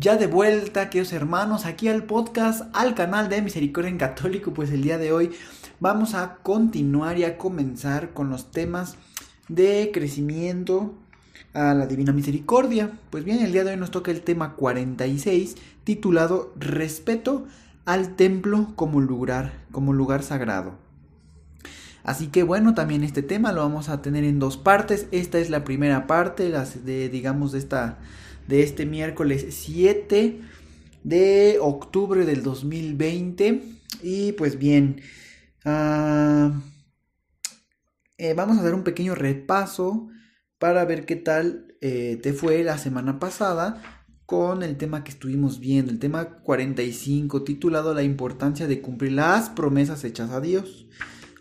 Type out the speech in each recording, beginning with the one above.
Ya de vuelta, queridos hermanos, aquí al podcast, al canal de Misericordia en Católico, pues el día de hoy vamos a continuar y a comenzar con los temas de crecimiento a la Divina Misericordia. Pues bien, el día de hoy nos toca el tema 46, titulado Respeto al templo como lugar, como lugar sagrado. Así que bueno, también este tema lo vamos a tener en dos partes. Esta es la primera parte, las de digamos de esta de este miércoles 7 de octubre del 2020. Y pues bien, ah, eh, vamos a dar un pequeño repaso para ver qué tal eh, te fue la semana pasada con el tema que estuvimos viendo, el tema 45 titulado La importancia de cumplir las promesas hechas a Dios.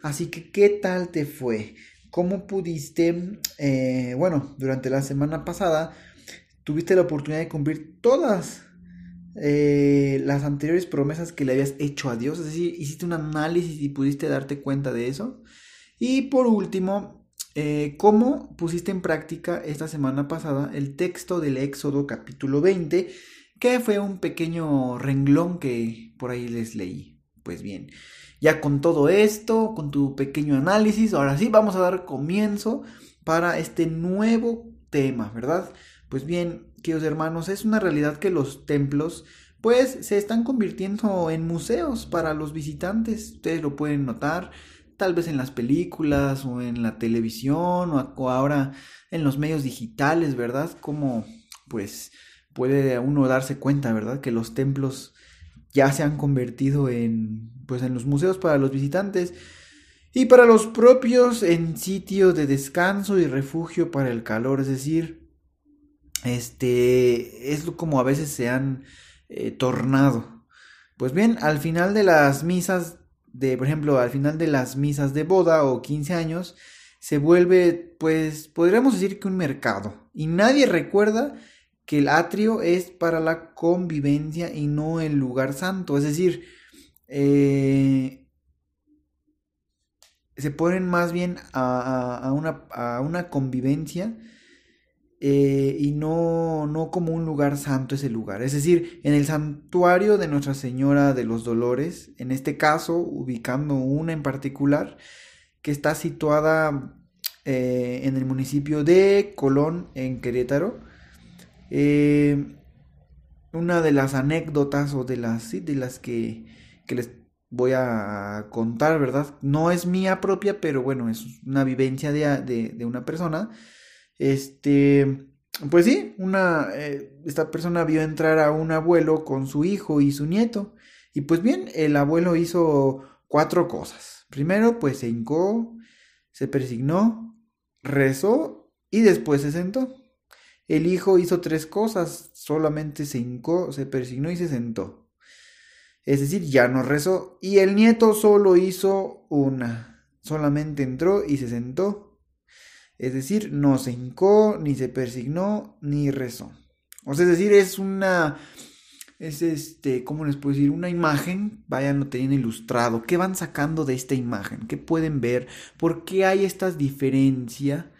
Así que, ¿qué tal te fue? ¿Cómo pudiste, eh, bueno, durante la semana pasada tuviste la oportunidad de cumplir todas eh, las anteriores promesas que le habías hecho a Dios, es decir, hiciste un análisis y pudiste darte cuenta de eso. Y por último, eh, ¿cómo pusiste en práctica esta semana pasada el texto del Éxodo capítulo 20, que fue un pequeño renglón que por ahí les leí? Pues bien, ya con todo esto, con tu pequeño análisis, ahora sí vamos a dar comienzo para este nuevo tema, ¿verdad? Pues bien, queridos hermanos, es una realidad que los templos pues se están convirtiendo en museos para los visitantes. Ustedes lo pueden notar tal vez en las películas o en la televisión o, ahora en los medios digitales, ¿verdad? Como pues puede uno darse cuenta, ¿verdad? Que los templos ya se han convertido en pues en los museos para los visitantes y para los propios en sitio de descanso y refugio para el calor, es decir, este, es como a veces se han eh, tornado. Pues bien, al final de las misas, de, por ejemplo, al final de las misas de boda o 15 años, se vuelve, pues, podríamos decir que un mercado. Y nadie recuerda que el atrio es para la convivencia y no el lugar santo. Es decir, eh, se ponen más bien a, una, a una convivencia eh, y no, no como un lugar santo ese lugar. Es decir, en el santuario de Nuestra Señora de los Dolores, en este caso ubicando una en particular, que está situada eh, en el municipio de Colón, en Querétaro. Eh, una de las anécdotas o de las, de las que, que les voy a contar, ¿verdad? No es mía propia, pero bueno, es una vivencia de, de, de una persona este, pues sí, una, eh, esta persona vio entrar a un abuelo con su hijo y su nieto. Y pues bien, el abuelo hizo cuatro cosas. Primero, pues se hincó, se persignó, rezó y después se sentó. El hijo hizo tres cosas, solamente se hincó, se persignó y se sentó. Es decir, ya no rezó. Y el nieto solo hizo una, solamente entró y se sentó es decir, no se hincó, ni se persignó, ni rezó. O sea, es decir, es una, es este, ¿cómo les puedo decir? Una imagen, vayan, lo tienen ilustrado. ¿Qué van sacando de esta imagen? ¿Qué pueden ver? ¿Por qué hay esta diferencia?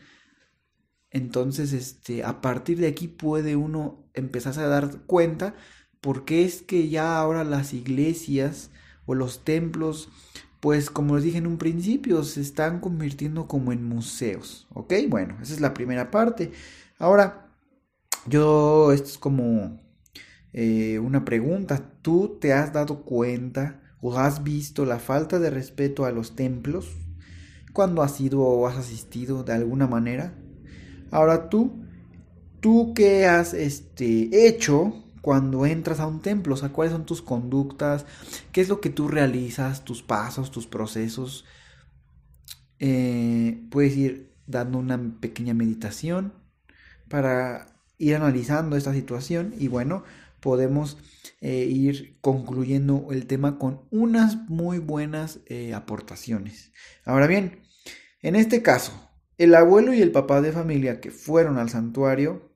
Entonces, este, a partir de aquí puede uno empezar a dar cuenta por qué es que ya ahora las iglesias o los templos pues como les dije en un principio, se están convirtiendo como en museos, ¿ok? Bueno, esa es la primera parte. Ahora, yo, esto es como eh, una pregunta, ¿tú te has dado cuenta o has visto la falta de respeto a los templos cuando has ido o has asistido de alguna manera? Ahora tú, ¿tú qué has este, hecho cuando entras a un templo, o sea, cuáles son tus conductas, qué es lo que tú realizas, tus pasos, tus procesos. Eh, puedes ir dando una pequeña meditación para ir analizando esta situación y bueno, podemos eh, ir concluyendo el tema con unas muy buenas eh, aportaciones. Ahora bien, en este caso, el abuelo y el papá de familia que fueron al santuario,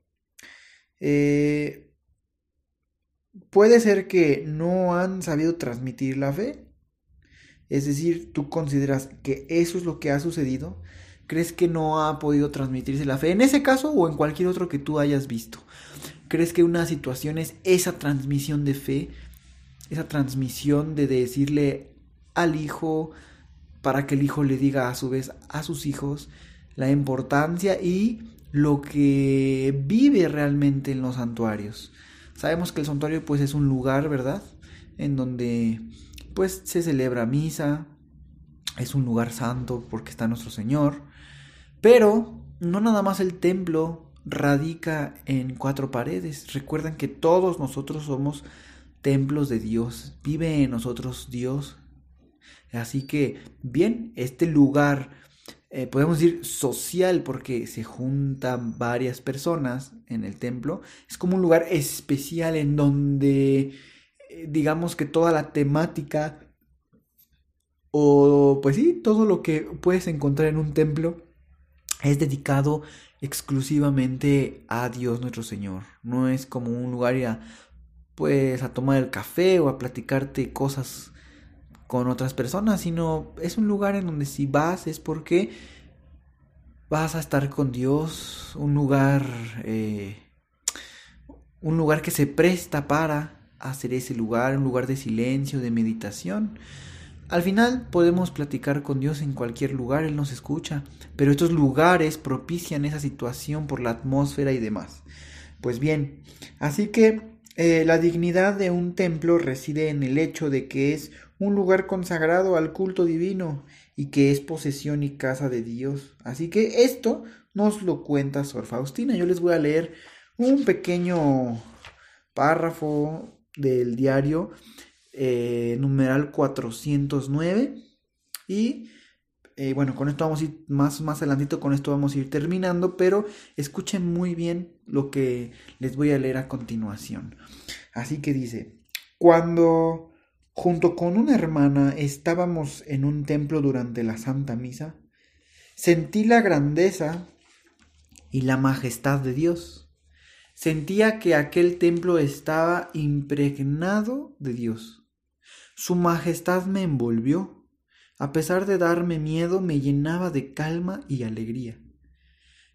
puede ser que no han sabido transmitir la fe. Es decir, tú consideras que eso es lo que ha sucedido. ¿Crees que no ha podido transmitirse la fe en ese caso o en cualquier otro que tú hayas visto? ¿Crees que una situación es esa transmisión de fe? Esa transmisión de decirle al hijo para que el hijo le diga a su vez a sus hijos la importancia y lo que vive realmente en los santuarios. Sabemos que el santuario pues es un lugar, ¿verdad? En donde pues se celebra misa, es un lugar santo porque está nuestro Señor, pero no nada más el templo radica en cuatro paredes. Recuerden que todos nosotros somos templos de Dios. Vive en nosotros Dios. Así que, bien, este lugar, eh, podemos decir social porque se juntan varias personas en el templo. Es como un lugar especial en donde, eh, digamos que toda la temática o pues sí, todo lo que puedes encontrar en un templo es dedicado exclusivamente a Dios nuestro Señor. No es como un lugar a, pues a tomar el café o a platicarte cosas con otras personas, sino es un lugar en donde si vas es porque vas a estar con Dios, un lugar, eh, un lugar que se presta para hacer ese lugar, un lugar de silencio, de meditación. Al final podemos platicar con Dios en cualquier lugar, Él nos escucha, pero estos lugares propician esa situación por la atmósfera y demás. Pues bien, así que eh, la dignidad de un templo reside en el hecho de que es un lugar consagrado al culto divino y que es posesión y casa de Dios. Así que esto nos lo cuenta Sor Faustina. Yo les voy a leer un pequeño párrafo del diario eh, numeral 409 y eh, bueno, con esto vamos a ir más, más adelantito, con esto vamos a ir terminando, pero escuchen muy bien lo que les voy a leer a continuación. Así que dice, cuando junto con una hermana estábamos en un templo durante la Santa Misa, sentí la grandeza y la majestad de Dios. Sentía que aquel templo estaba impregnado de Dios. Su majestad me envolvió. A pesar de darme miedo, me llenaba de calma y alegría.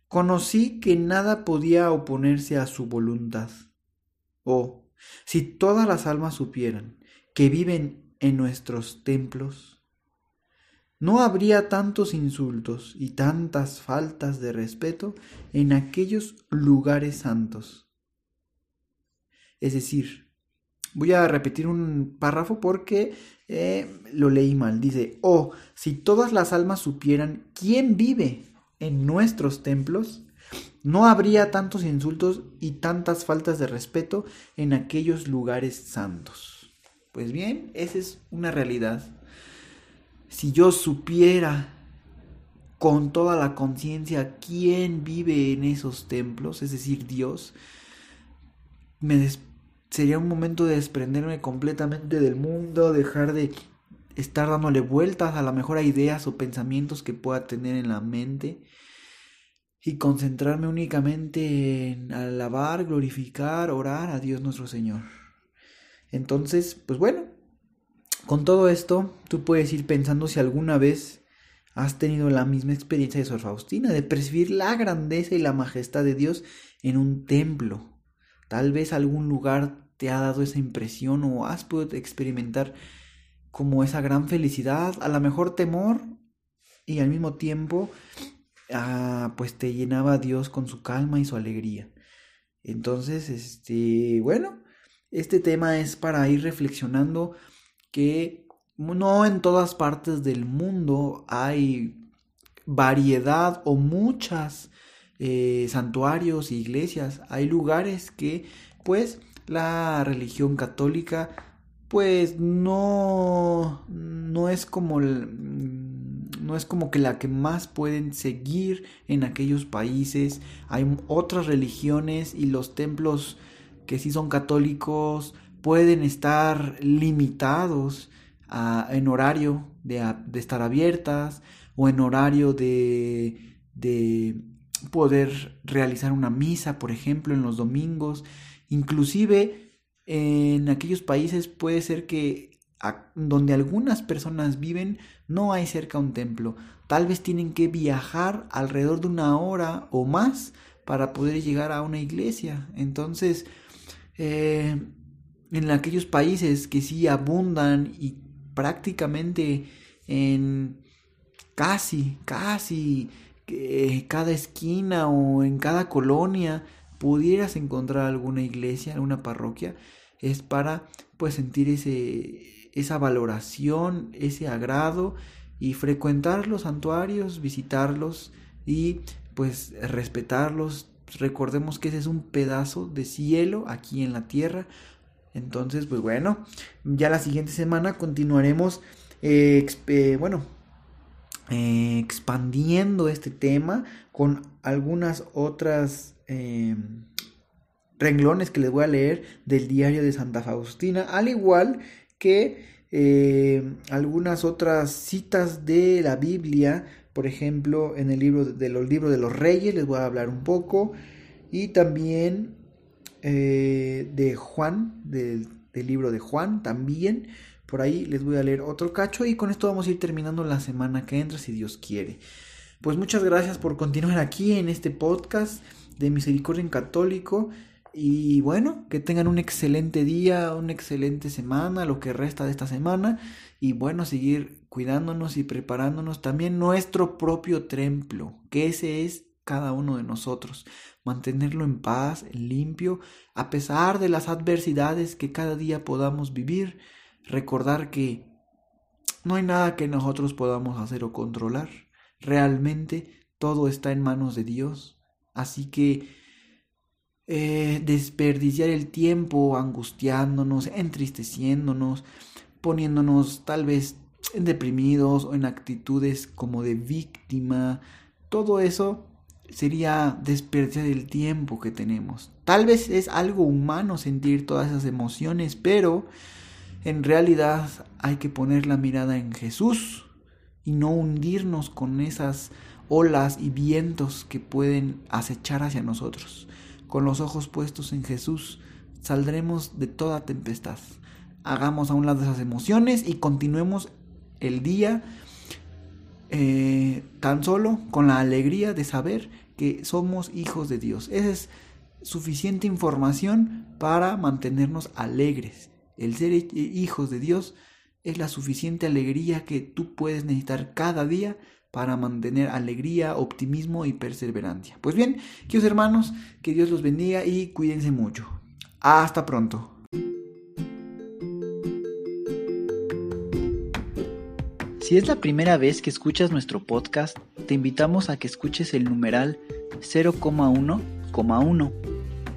Conocí que nada podía oponerse a su voluntad. Oh, si todas las almas supieran que viven en nuestros templos, no habría tantos insultos y tantas faltas de respeto en aquellos lugares santos. Es decir, Voy a repetir un párrafo porque eh, lo leí mal. Dice, oh, si todas las almas supieran quién vive en nuestros templos, no habría tantos insultos y tantas faltas de respeto en aquellos lugares santos. Pues bien, esa es una realidad. Si yo supiera con toda la conciencia quién vive en esos templos, es decir, Dios, me, des sería un momento de desprenderme completamente del mundo, dejar de estar dándole vueltas a la mejor ideas o pensamientos que pueda tener en la mente y concentrarme únicamente en alabar, glorificar, orar a Dios nuestro Señor. Entonces, pues bueno, con todo esto, tú puedes ir pensando si alguna vez has tenido la misma experiencia de Sor Faustina, de percibir la grandeza y la majestad de Dios en un templo, Tal vez algún lugar te ha dado esa impresión o has podido experimentar como esa gran felicidad, a lo mejor temor y al mismo tiempo ah, pues te llenaba Dios con su calma y su alegría. Entonces, este, bueno, este tema es para ir reflexionando que no en todas partes del mundo hay variedad o muchas eh, santuarios, iglesias, hay lugares que pues la religión católica pues no no es como no es como que la que más pueden seguir en aquellos países. Hay otras religiones y los templos que sí son católicos pueden estar limitados en horario de, estar abiertas o en horario de, de poder realizar una misa, por ejemplo, en los domingos. Inclusive en aquellos países puede ser que donde algunas personas viven no hay cerca un templo. Tal vez tienen que viajar alrededor de una hora o más para poder llegar a una iglesia. Entonces, eh, en aquellos países que sí abundan y prácticamente en casi, casi eh, cada esquina o en cada colonia pudieras encontrar alguna iglesia, alguna parroquia, es para pues sentir ese esa valoración, ese agrado y frecuentar los santuarios, visitarlos y pues respetarlos. Recordemos que ese es un pedazo de cielo aquí en la tierra. Entonces, pues bueno, ya la siguiente semana continuaremos, eh, eh, bueno, eh, expandiendo este tema con algunas otras renglones que les voy a leer del diario de Santa Faustina, al igual que eh, algunas otras citas de la Biblia, por ejemplo, en el libro de los libros de los reyes, les voy a hablar un poco, y también eh, de Juan, del libro de Juan, también. Por ahí les voy a leer otro cacho y con esto vamos a ir terminando la semana que entra, si Dios quiere. Pues muchas gracias por continuar aquí en este podcast de Misericordia en Católico. Y bueno, que tengan un excelente día, una excelente semana, lo que resta de esta semana. Y bueno, seguir cuidándonos y preparándonos también nuestro propio templo, que ese es cada uno de nosotros. Mantenerlo en paz, limpio, a pesar de las adversidades que cada día podamos vivir. Recordar que no hay nada que nosotros podamos hacer o controlar. Realmente todo está en manos de Dios. Así que eh, desperdiciar el tiempo angustiándonos, entristeciéndonos, poniéndonos tal vez deprimidos o en actitudes como de víctima. Todo eso sería desperdiciar el tiempo que tenemos. Tal vez es algo humano sentir todas esas emociones, pero en realidad hay que poner la mirada en Jesús y no hundirnos con esas olas y vientos que pueden acechar hacia nosotros con los ojos puestos en Jesús, saldremos de toda tempestad. Hagamos a un lado esas emociones y continuemos el día eh, tan solo con la alegría de saber que somos hijos de Dios. Esa es suficiente información para mantenernos alegres. El ser hijos de Dios es la suficiente alegría que tú puedes necesitar cada día para mantener alegría, optimismo y perseverancia. Pues bien, queridos hermanos, que Dios los bendiga y cuídense mucho. Hasta pronto. Si es la primera vez que escuchas nuestro podcast, te invitamos a que escuches el numeral 0,1,1,